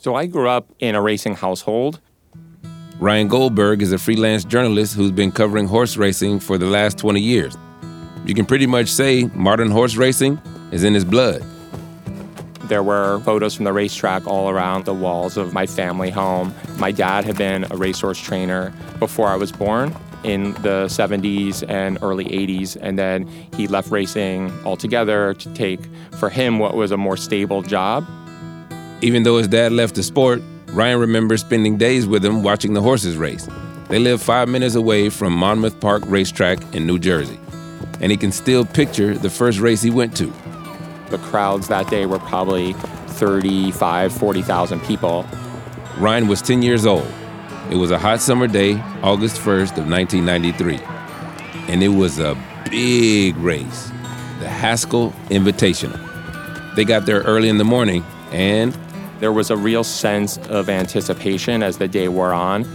So I grew up in a racing household. Ryan Goldberg is a freelance journalist who's been covering horse racing for the last 20 years. You can pretty much say modern horse racing is in his blood. There were photos from the racetrack all around the walls of my family home. My dad had been a racehorse trainer before I was born in the 70s and early 80s, and then he left racing altogether to take, for him, what was a more stable job. Even though his dad left the sport, Ryan remembers spending days with him watching the horses race. They live five minutes away from Monmouth Park Racetrack in New Jersey, and he can still picture the first race he went to. The crowds that day were probably 35, 40,000 people. Ryan was 10 years old. It was a hot summer day, August 1st of 1993, and it was a big race, the Haskell Invitational. They got there early in the morning and there was a real sense of anticipation as the day wore on.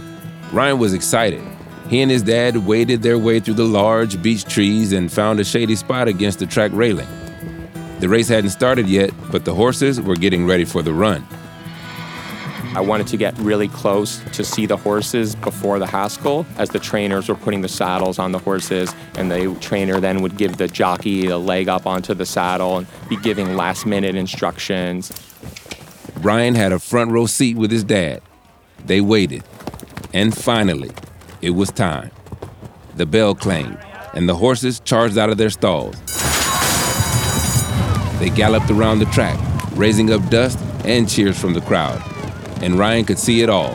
Ryan was excited. He and his dad waded their way through the large beech trees and found a shady spot against the track railing. The race hadn't started yet, but the horses were getting ready for the run. I wanted to get really close to see the horses before the Haskell as the trainers were putting the saddles on the horses, and the trainer then would give the jockey a leg up onto the saddle and be giving last minute instructions. Ryan had a front row seat with his dad. They waited. And finally, it was time. The bell clanged, and the horses charged out of their stalls. They galloped around the track, raising up dust and cheers from the crowd. And Ryan could see it all,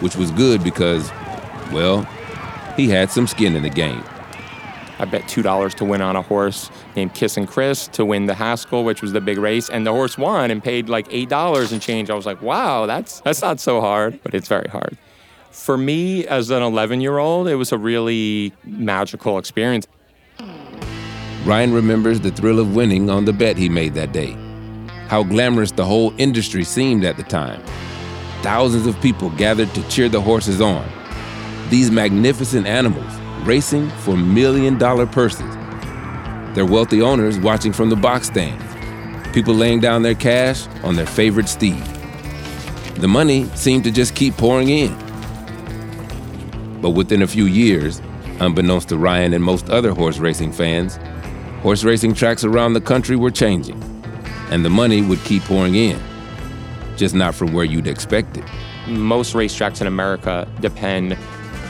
which was good because, well, he had some skin in the game. I bet $2 to win on a horse named Kissin Kris to win the Haskell, which was the big race. And the horse won and paid like $8 and change. I was like, wow, that's, that's not so hard, but it's very hard. For me, as an 11 year old, it was a really magical experience. Ryan remembers the thrill of winning on the bet he made that day. How glamorous the whole industry seemed at the time. Thousands of people gathered to cheer the horses on. These magnificent animals racing for million dollar purses. Their wealthy owners watching from the box stand. People laying down their cash on their favorite steed. The money seemed to just keep pouring in. But within a few years, unbeknownst to Ryan and most other horse racing fans, horse racing tracks around the country were changing, and the money would keep pouring in, just not from where you'd expect it. Most racetracks in America depend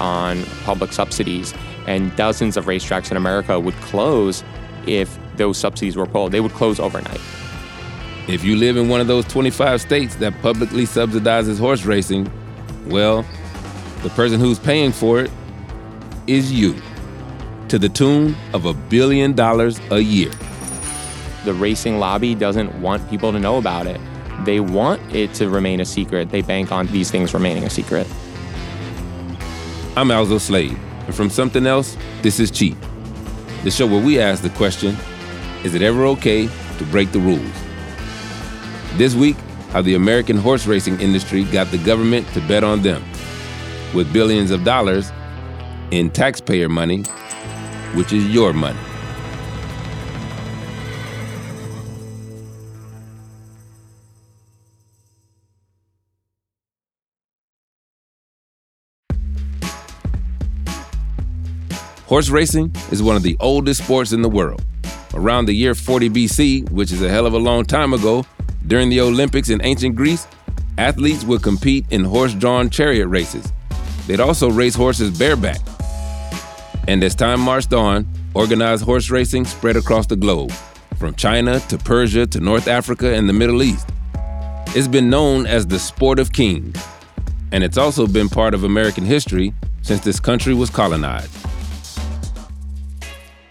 on public subsidies, and dozens of racetracks in America would close if those subsidies were pulled. They would close overnight. If you live in one of those 25 states that publicly subsidizes horse racing, well, the person who's paying for it is you, to the tune of a billion dollars a year. The racing lobby doesn't want people to know about it. They want it to remain a secret. They bank on these things remaining a secret. I'm Alzo Slade, and from Something Else, this is Cheat, the show where we ask the question Is it ever okay to break the rules? This week, how the American horse racing industry got the government to bet on them with billions of dollars in taxpayer money, which is your money. Horse racing is one of the oldest sports in the world. Around the year 40 BC, which is a hell of a long time ago, during the Olympics in ancient Greece, athletes would compete in horse drawn chariot races. They'd also race horses bareback. And as time marched on, organized horse racing spread across the globe, from China to Persia to North Africa and the Middle East. It's been known as the sport of kings, and it's also been part of American history since this country was colonized.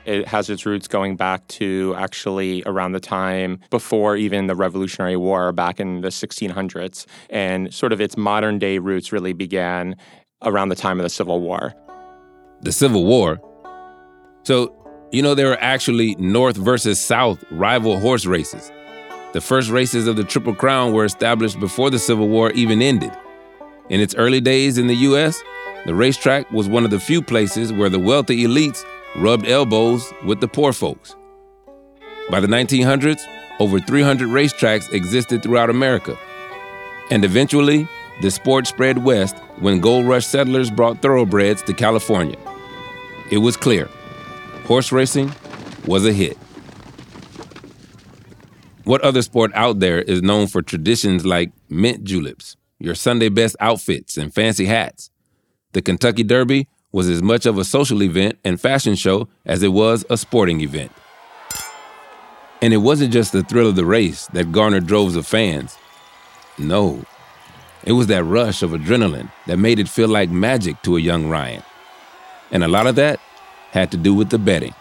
It has its roots going back to actually around the time before even the Revolutionary War, back in the 1600s. And sort of its modern day roots really began around the time of the Civil War. The Civil War? So, you know, there were actually North versus South rival horse races. The first races of the Triple Crown were established before the Civil War even ended. In its early days in the U.S., the racetrack was one of the few places where the wealthy elites rubbed elbows with the poor folks. By the 1900s, over 300 racetracks existed throughout America. And eventually, the sport spread west when gold rush settlers brought thoroughbreds to California. It was clear horse racing was a hit. What other sport out there is known for traditions like mint juleps, your Sunday best outfits, and fancy hats? The Kentucky Derby was as much of a social event and fashion show as it was a sporting event. And it wasn't just the thrill of the race that garnered droves of fans. No, it was that rush of adrenaline that made it feel like magic to a young Ryan. And a lot of that had to do with the betting.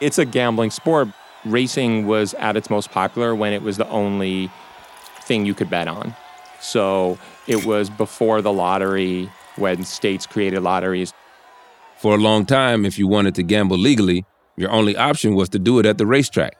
It's a gambling sport. Racing was at its most popular when it was the only thing you could bet on. So it was before the lottery, when states created lotteries. For a long time, if you wanted to gamble legally, your only option was to do it at the racetrack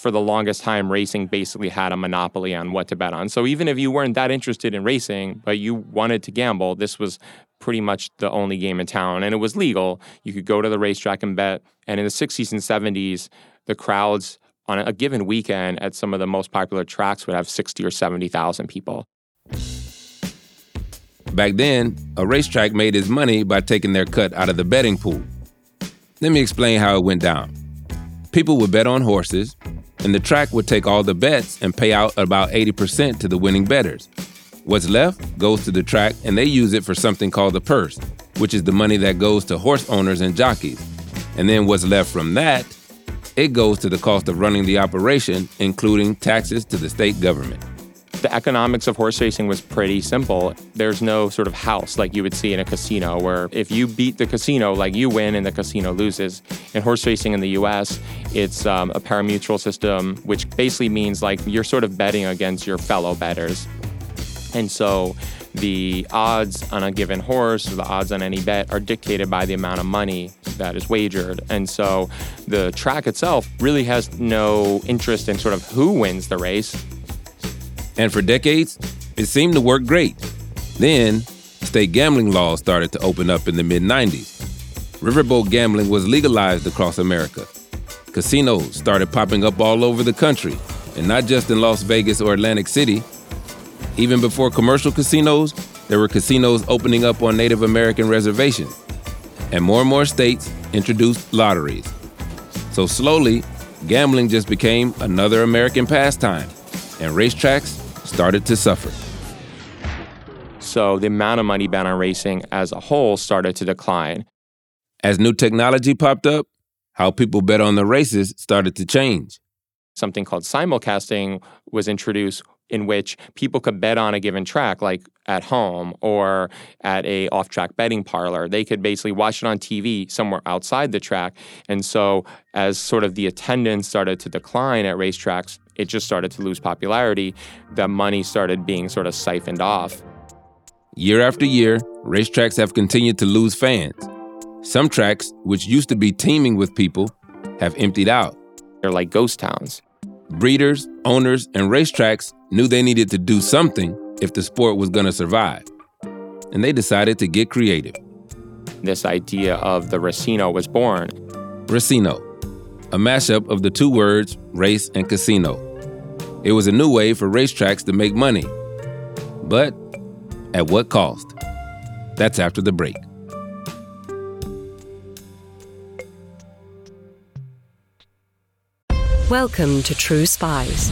for the longest time, racing basically had a monopoly on what to bet on. So even if you weren't that interested in racing, but you wanted to gamble, this was pretty much the only game in town. And it was legal. You could go to the racetrack and bet. And in the 60s and 70s, the crowds on a given weekend at some of the most popular tracks would have 60 or 70,000 people. Back then, a racetrack made its money by taking their cut out of the betting pool. Let me explain how it went down. People would bet on horses, and the track would take all the bets and pay out about 80% to the winning bettors. What's left goes to the track, and they use it for something called the purse, which is the money that goes to horse owners and jockeys. And then what's left from that, it goes to the cost of running the operation, including taxes to the state government. The economics of horse racing was pretty simple. There's no sort of house like you would see in a casino where if you beat the casino, like you win and the casino loses. In horse racing in the US, it's um, a pari-mutuel system, which basically means like you're sort of betting against your fellow bettors. And so the odds on a given horse or the odds on any bet are dictated by the amount of money that is wagered. And so the track itself really has no interest in sort of who wins the race. And for decades, it seemed to work great. Then, state gambling laws started to open up in the mid 90s. Riverboat gambling was legalized across America. Casinos started popping up all over the country, and not just in Las Vegas or Atlantic City. Even before commercial casinos, there were casinos opening up on Native American reservations. And more and more states introduced lotteries. So slowly, gambling just became another American pastime, and racetracks started to suffer. So the amount of money bet on racing as a whole started to decline. As new technology popped up, how people bet on the races started to change. Something called simulcasting was introduced in which people could bet on a given track like at home or at a off-track betting parlor they could basically watch it on tv somewhere outside the track and so as sort of the attendance started to decline at racetracks it just started to lose popularity. The money started being sort of siphoned off. Year after year, racetracks have continued to lose fans. Some tracks, which used to be teeming with people, have emptied out. They're like ghost towns. Breeders, owners, and racetracks knew they needed to do something if the sport was going to survive. And they decided to get creative. This idea of the Racino was born. Racino, a mashup of the two words race and casino. It was a new way for racetracks to make money. But at what cost? That's after the break. Welcome to True Spies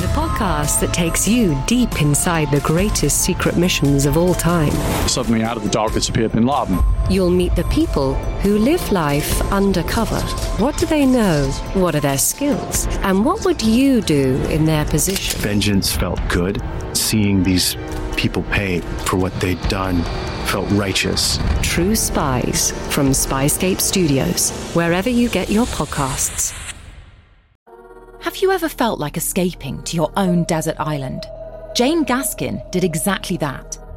the podcast that takes you deep inside the greatest secret missions of all time. Suddenly, out of the darkness appeared Bin Laden. You'll meet the people who live life undercover. What do they know? What are their skills? And what would you do in their position? Vengeance felt good. Seeing these people pay for what they'd done felt righteous. True Spies from Spyscape Studios, wherever you get your podcasts. Have you ever felt like escaping to your own desert island? Jane Gaskin did exactly that,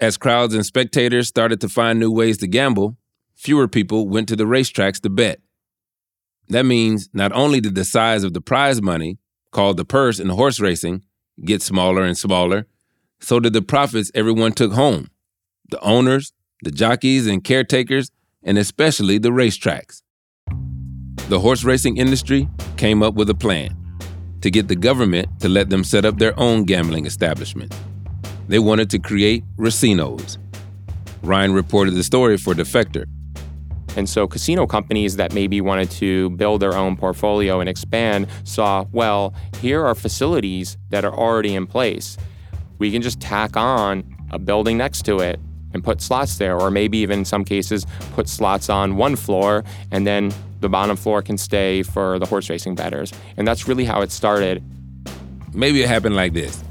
As crowds and spectators started to find new ways to gamble, fewer people went to the racetracks to bet. That means not only did the size of the prize money, called the purse in horse racing, get smaller and smaller, so did the profits everyone took home the owners, the jockeys and caretakers, and especially the racetracks. The horse racing industry came up with a plan to get the government to let them set up their own gambling establishment. They wanted to create racinos. Ryan reported the story for Defector. And so casino companies that maybe wanted to build their own portfolio and expand saw, well, here are facilities that are already in place. We can just tack on a building next to it and put slots there, or maybe even in some cases put slots on one floor and then the bottom floor can stay for the horse racing betters. And that's really how it started. Maybe it happened like this.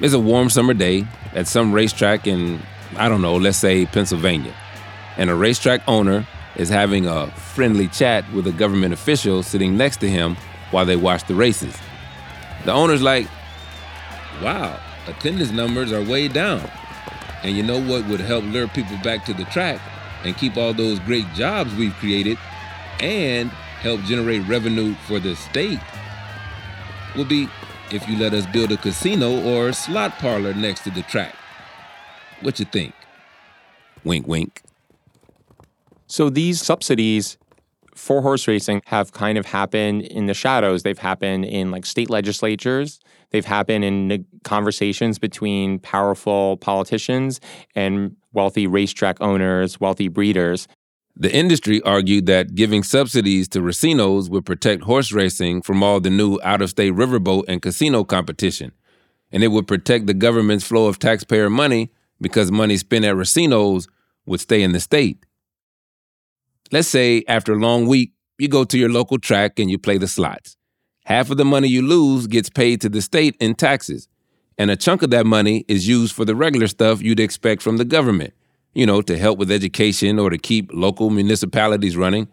It's a warm summer day at some racetrack in, I don't know, let's say Pennsylvania. And a racetrack owner is having a friendly chat with a government official sitting next to him while they watch the races. The owner's like, wow, attendance numbers are way down. And you know what would help lure people back to the track and keep all those great jobs we've created and help generate revenue for the state will be if you let us build a casino or slot parlor next to the track. What you think? Wink, wink. So these subsidies for horse racing have kind of happened in the shadows. They've happened in like state legislatures. They've happened in conversations between powerful politicians and wealthy racetrack owners, wealthy breeders. The industry argued that giving subsidies to racinos would protect horse racing from all the new out of state riverboat and casino competition. And it would protect the government's flow of taxpayer money because money spent at racinos would stay in the state. Let's say after a long week, you go to your local track and you play the slots. Half of the money you lose gets paid to the state in taxes, and a chunk of that money is used for the regular stuff you'd expect from the government, you know, to help with education or to keep local municipalities running.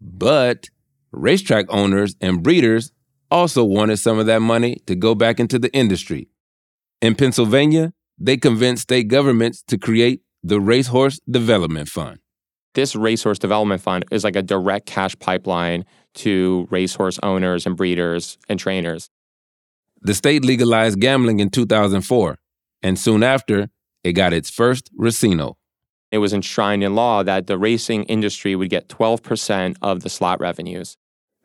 But racetrack owners and breeders also wanted some of that money to go back into the industry. In Pennsylvania, they convinced state governments to create the Racehorse Development Fund. This Racehorse Development Fund is like a direct cash pipeline to racehorse owners and breeders and trainers. The state legalized gambling in 2004, and soon after, it got its first racino. It was enshrined in law that the racing industry would get 12% of the slot revenues.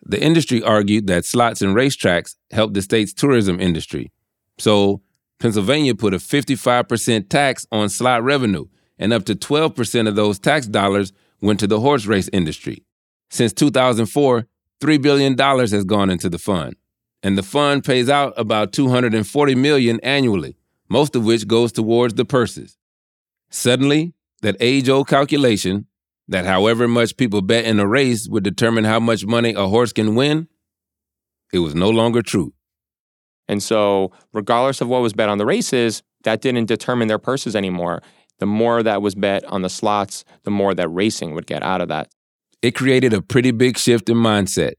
The industry argued that slots and racetracks helped the state's tourism industry. So, Pennsylvania put a 55% tax on slot revenue, and up to 12% of those tax dollars went to the horse race industry. Since 2004, $3 billion has gone into the fund, and the fund pays out about 240 million annually, most of which goes towards the purses. Suddenly, that age old calculation that however much people bet in a race would determine how much money a horse can win, it was no longer true. And so, regardless of what was bet on the races, that didn't determine their purses anymore. The more that was bet on the slots, the more that racing would get out of that. It created a pretty big shift in mindset.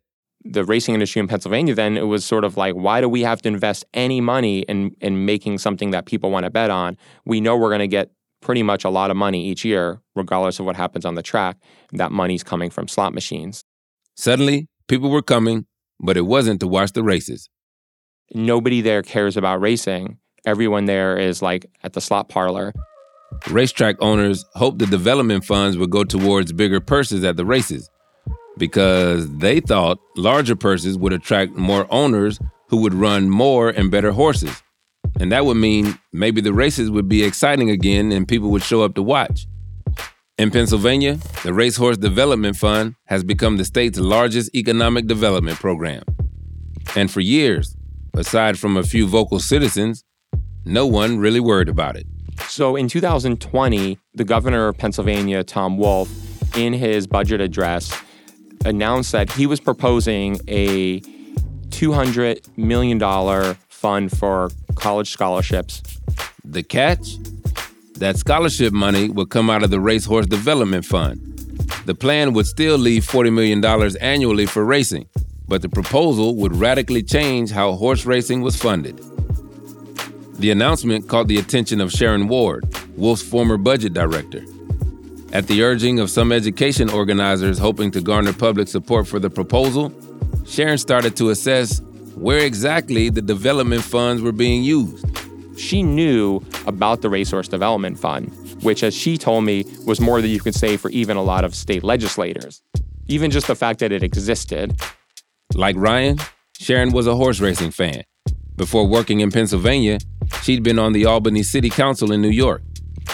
The racing industry in Pennsylvania, then, it was sort of like, why do we have to invest any money in, in making something that people want to bet on? We know we're going to get pretty much a lot of money each year, regardless of what happens on the track. That money's coming from slot machines. Suddenly, people were coming, but it wasn't to watch the races. Nobody there cares about racing. Everyone there is like at the slot parlor. Racetrack owners hoped the development funds would go towards bigger purses at the races because they thought larger purses would attract more owners who would run more and better horses. And that would mean maybe the races would be exciting again and people would show up to watch. In Pennsylvania, the Racehorse Development Fund has become the state's largest economic development program. And for years, aside from a few vocal citizens, no one really worried about it. So in 2020, the governor of Pennsylvania, Tom Wolf, in his budget address, announced that he was proposing a $200 million fund for college scholarships. The catch? That scholarship money would come out of the Racehorse Development Fund. The plan would still leave $40 million annually for racing, but the proposal would radically change how horse racing was funded. The announcement caught the attention of Sharon Ward, Wolf's former budget director. At the urging of some education organizers hoping to garner public support for the proposal, Sharon started to assess where exactly the development funds were being used. She knew about the Racehorse Development Fund, which, as she told me, was more than you could say for even a lot of state legislators. Even just the fact that it existed. Like Ryan, Sharon was a horse racing fan. Before working in Pennsylvania, she'd been on the Albany City Council in New York.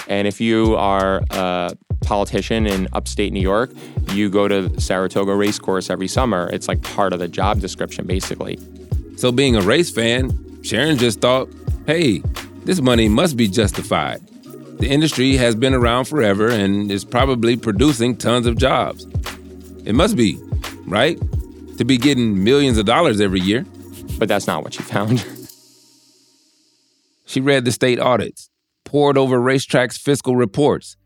And if you are a politician in upstate New York, you go to Saratoga Racecourse every summer. It's like part of the job description, basically. So, being a race fan, Sharon just thought, hey, this money must be justified. The industry has been around forever and is probably producing tons of jobs. It must be, right? To be getting millions of dollars every year. But that's not what she found. she read the state audits, pored over racetracks' fiscal reports.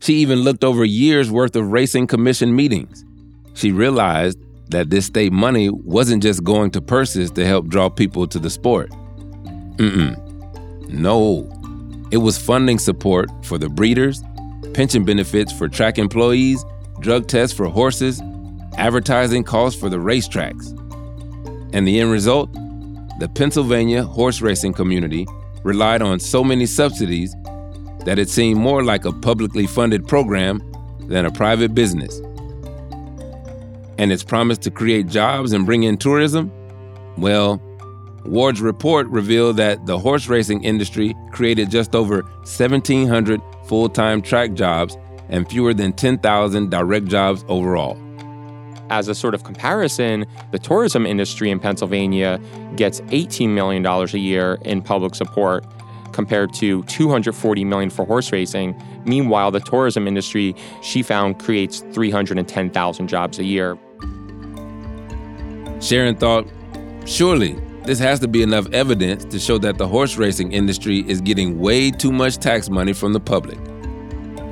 She even looked over years' worth of racing commission meetings. She realized that this state money wasn't just going to purses to help draw people to the sport. Mm-mm. No. It was funding support for the breeders, pension benefits for track employees, drug tests for horses, advertising costs for the racetracks. And the end result? The Pennsylvania horse racing community relied on so many subsidies that it seemed more like a publicly funded program than a private business. And its promise to create jobs and bring in tourism? Well, Ward's report revealed that the horse racing industry created just over 1,700 full time track jobs and fewer than 10,000 direct jobs overall. As a sort of comparison, the tourism industry in Pennsylvania gets $18 million a year in public support compared to 240 million for horse racing. Meanwhile, the tourism industry, she found, creates 310,000 jobs a year. Sharon thought, surely this has to be enough evidence to show that the horse racing industry is getting way too much tax money from the public.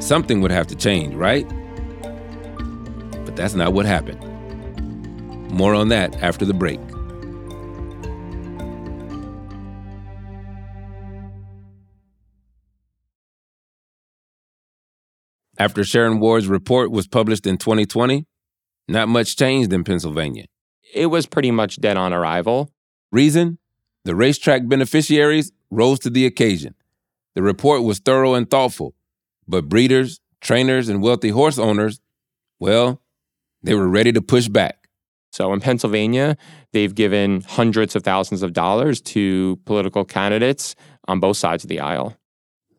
Something would have to change, right? But that's not what happened. More on that after the break. After Sharon Ward's report was published in 2020, not much changed in Pennsylvania. It was pretty much dead on arrival. Reason? The racetrack beneficiaries rose to the occasion. The report was thorough and thoughtful, but breeders, trainers, and wealthy horse owners, well, they were ready to push back. So in Pennsylvania, they've given hundreds of thousands of dollars to political candidates on both sides of the aisle.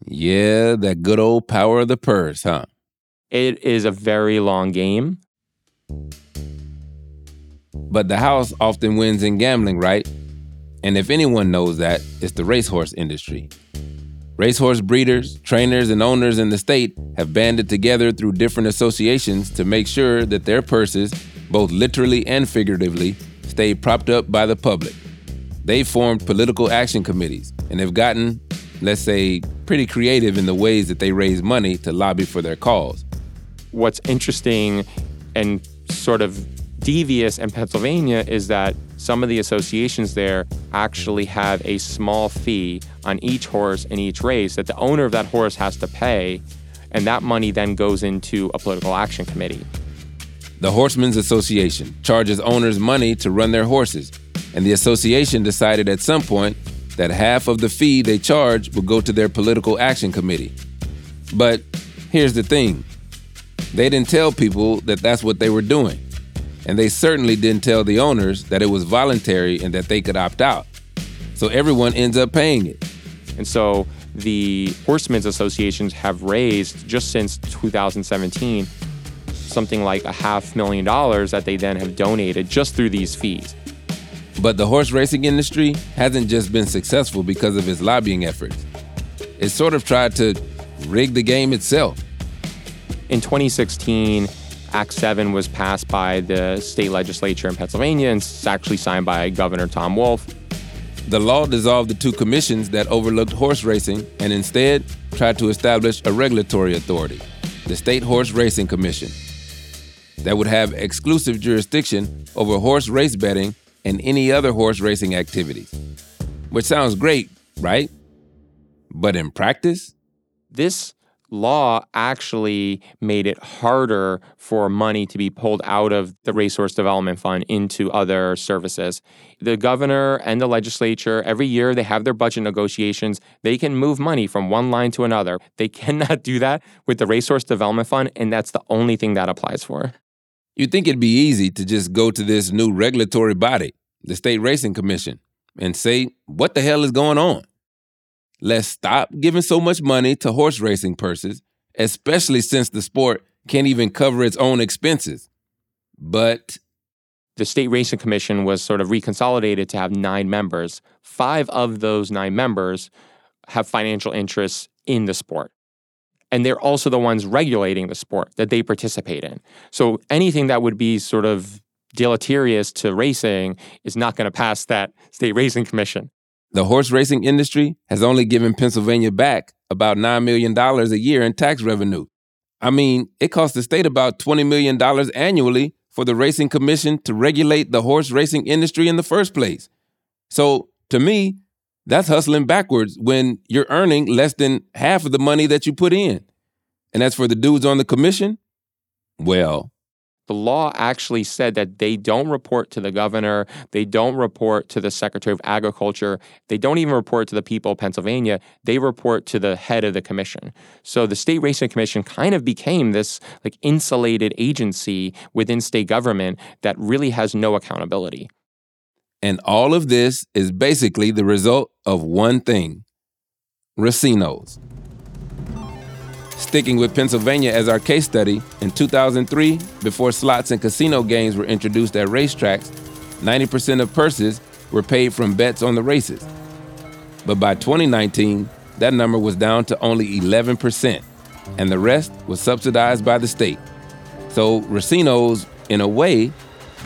Yeah, that good old power of the purse, huh? It is a very long game. But the house often wins in gambling, right? And if anyone knows that, it's the racehorse industry. Racehorse breeders, trainers, and owners in the state have banded together through different associations to make sure that their purses, both literally and figuratively, stay propped up by the public. They've formed political action committees and have gotten, let's say, pretty creative in the ways that they raise money to lobby for their cause. What's interesting and sort of devious in Pennsylvania is that some of the associations there actually have a small fee on each horse in each race that the owner of that horse has to pay, and that money then goes into a political action committee. The Horsemen's Association charges owners money to run their horses, and the association decided at some point that half of the fee they charge would go to their political action committee. But here's the thing they didn't tell people that that's what they were doing. And they certainly didn't tell the owners that it was voluntary and that they could opt out. So everyone ends up paying it. And so the Horsemen's Associations have raised just since 2017 something like a half million dollars that they then have donated just through these fees. But the horse racing industry hasn't just been successful because of its lobbying efforts. It sort of tried to rig the game itself. In 2016, Act 7 was passed by the state legislature in Pennsylvania and it's actually signed by Governor Tom Wolf. The law dissolved the two commissions that overlooked horse racing and instead tried to establish a regulatory authority, the State Horse Racing Commission, that would have exclusive jurisdiction over horse race betting and any other horse racing activities. Which sounds great, right? But in practice, this law actually made it harder for money to be pulled out of the Racehorse Development Fund into other services. The governor and the legislature, every year they have their budget negotiations. They can move money from one line to another. They cannot do that with the Racehorse Development Fund, and that's the only thing that applies for. You'd think it'd be easy to just go to this new regulatory body, the State Racing Commission, and say, what the hell is going on? Let's stop giving so much money to horse racing purses, especially since the sport can't even cover its own expenses. But the State Racing Commission was sort of reconsolidated to have nine members. Five of those nine members have financial interests in the sport. And they're also the ones regulating the sport that they participate in. So anything that would be sort of deleterious to racing is not going to pass that State Racing Commission. The horse racing industry has only given Pennsylvania back about $9 million a year in tax revenue. I mean, it costs the state about $20 million annually for the Racing Commission to regulate the horse racing industry in the first place. So, to me, that's hustling backwards when you're earning less than half of the money that you put in. And as for the dudes on the commission, well, the law actually said that they don't report to the governor, they don't report to the secretary of agriculture, they don't even report to the people of Pennsylvania, they report to the head of the commission. So the state racing commission kind of became this like insulated agency within state government that really has no accountability. And all of this is basically the result of one thing racinos. Sticking with Pennsylvania as our case study, in 2003, before slots and casino games were introduced at racetracks, 90% of purses were paid from bets on the races. But by 2019, that number was down to only 11%, and the rest was subsidized by the state. So racinos, in a way,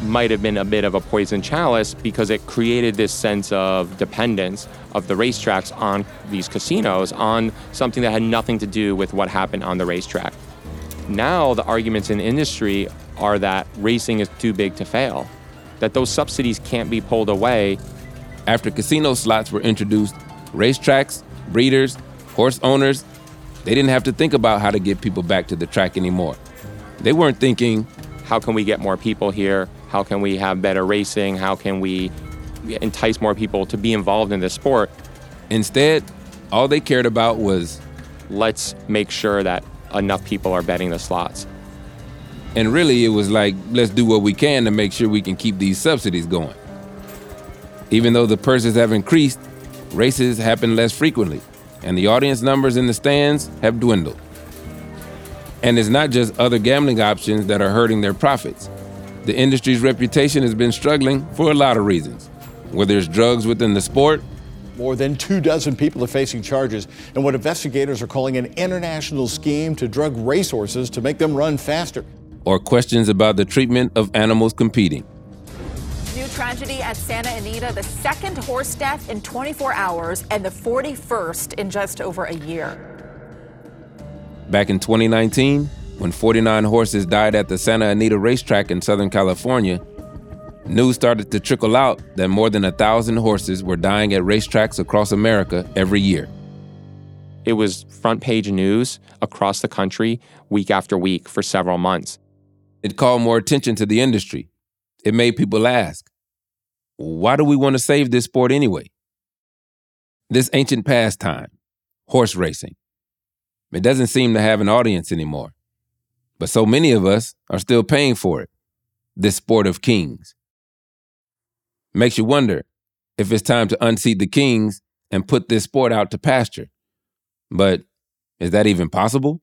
might have been a bit of a poison chalice because it created this sense of dependence of the racetracks on these casinos on something that had nothing to do with what happened on the racetrack. Now, the arguments in the industry are that racing is too big to fail, that those subsidies can't be pulled away. After casino slots were introduced, racetracks, breeders, horse owners, they didn't have to think about how to get people back to the track anymore. They weren't thinking, how can we get more people here? How can we have better racing? How can we entice more people to be involved in this sport? Instead, all they cared about was let's make sure that enough people are betting the slots. And really, it was like, let's do what we can to make sure we can keep these subsidies going. Even though the purses have increased, races happen less frequently, and the audience numbers in the stands have dwindled. And it's not just other gambling options that are hurting their profits. The industry's reputation has been struggling for a lot of reasons. Whether it's drugs within the sport, more than two dozen people are facing charges in what investigators are calling an international scheme to drug racehorses to make them run faster. Or questions about the treatment of animals competing. New tragedy at Santa Anita, the second horse death in 24 hours and the 41st in just over a year. Back in 2019, when 49 horses died at the Santa Anita racetrack in Southern California, news started to trickle out that more than a thousand horses were dying at racetracks across America every year. It was front page news across the country week after week for several months. It called more attention to the industry. It made people ask, why do we want to save this sport anyway? This ancient pastime, horse racing, it doesn't seem to have an audience anymore. But so many of us are still paying for it, this sport of kings. Makes you wonder if it's time to unseat the kings and put this sport out to pasture. But is that even possible?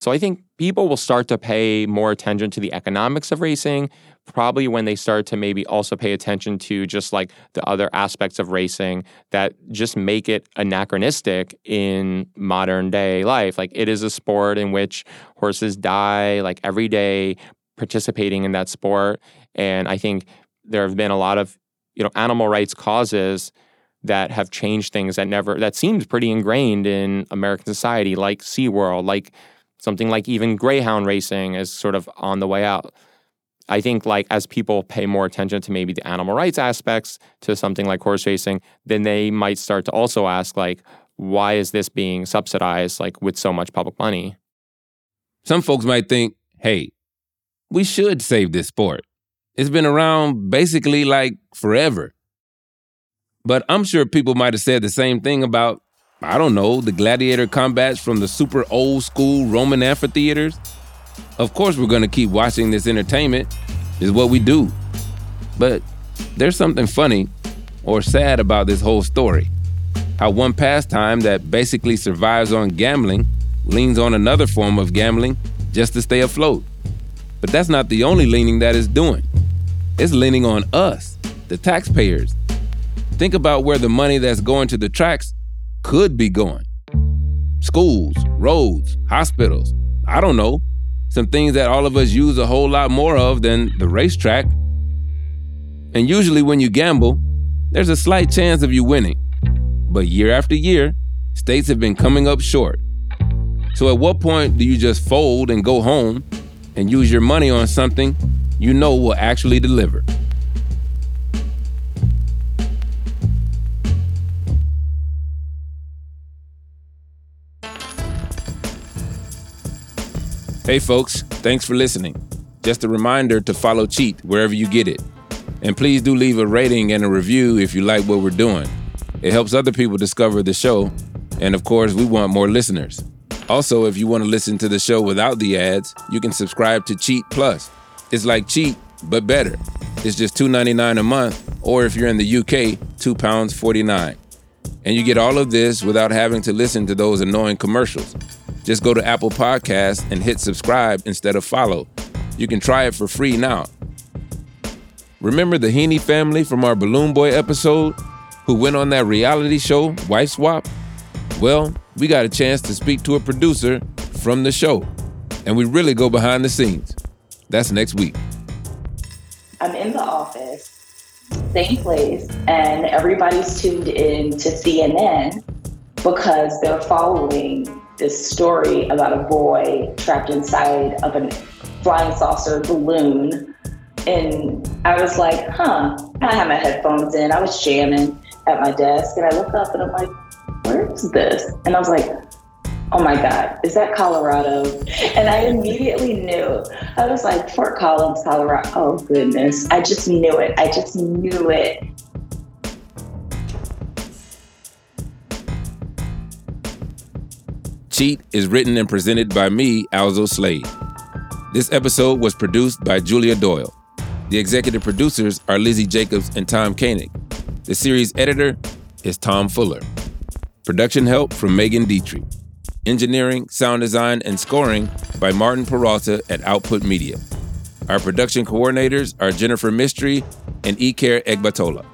So I think people will start to pay more attention to the economics of racing, probably when they start to maybe also pay attention to just like the other aspects of racing that just make it anachronistic in modern day life. Like it is a sport in which horses die like every day participating in that sport. And I think there have been a lot of, you know, animal rights causes that have changed things that never that seems pretty ingrained in American society, like SeaWorld, like something like even greyhound racing is sort of on the way out. I think like as people pay more attention to maybe the animal rights aspects to something like horse racing, then they might start to also ask like, why is this being subsidized like with so much public money? Some folks might think, hey, we should save this sport. It's been around basically like forever. But I'm sure people might have said the same thing about, I don't know, the gladiator combats from the super old school Roman amphitheaters. Of course, we're going to keep watching this entertainment, is what we do. But there's something funny or sad about this whole story. How one pastime that basically survives on gambling leans on another form of gambling just to stay afloat. But that's not the only leaning that it's doing. It's leaning on us, the taxpayers. Think about where the money that's going to the tracks could be going schools, roads, hospitals. I don't know. Some things that all of us use a whole lot more of than the racetrack. And usually, when you gamble, there's a slight chance of you winning. But year after year, states have been coming up short. So, at what point do you just fold and go home and use your money on something you know will actually deliver? Hey, folks, thanks for listening. Just a reminder to follow Cheat wherever you get it. And please do leave a rating and a review if you like what we're doing. It helps other people discover the show. And of course, we want more listeners. Also, if you want to listen to the show without the ads, you can subscribe to Cheat Plus. It's like Cheat, but better. It's just $2.99 a month, or if you're in the UK, £2.49. And you get all of this without having to listen to those annoying commercials. Just go to Apple Podcasts and hit subscribe instead of follow. You can try it for free now. Remember the Heene family from our Balloon Boy episode who went on that reality show, Wife Swap? Well, we got a chance to speak to a producer from the show, and we really go behind the scenes. That's next week. I'm in the office, same place, and everybody's tuned in to CNN because they're following this story about a boy trapped inside of a flying saucer balloon. And I was like, huh, I had my headphones in. I was jamming at my desk and I look up and I'm like, where is this? And I was like, oh my God, is that Colorado? And I immediately knew. I was like, Fort Collins, Colorado. Oh goodness. I just knew it. I just knew it. Cheat is written and presented by me, Alzo Slade. This episode was produced by Julia Doyle. The executive producers are Lizzie Jacobs and Tom Koenig. The series editor is Tom Fuller. Production help from Megan Dietrich. Engineering, sound design, and scoring by Martin Peralta at Output Media. Our production coordinators are Jennifer Mystery and Iker Egbatola.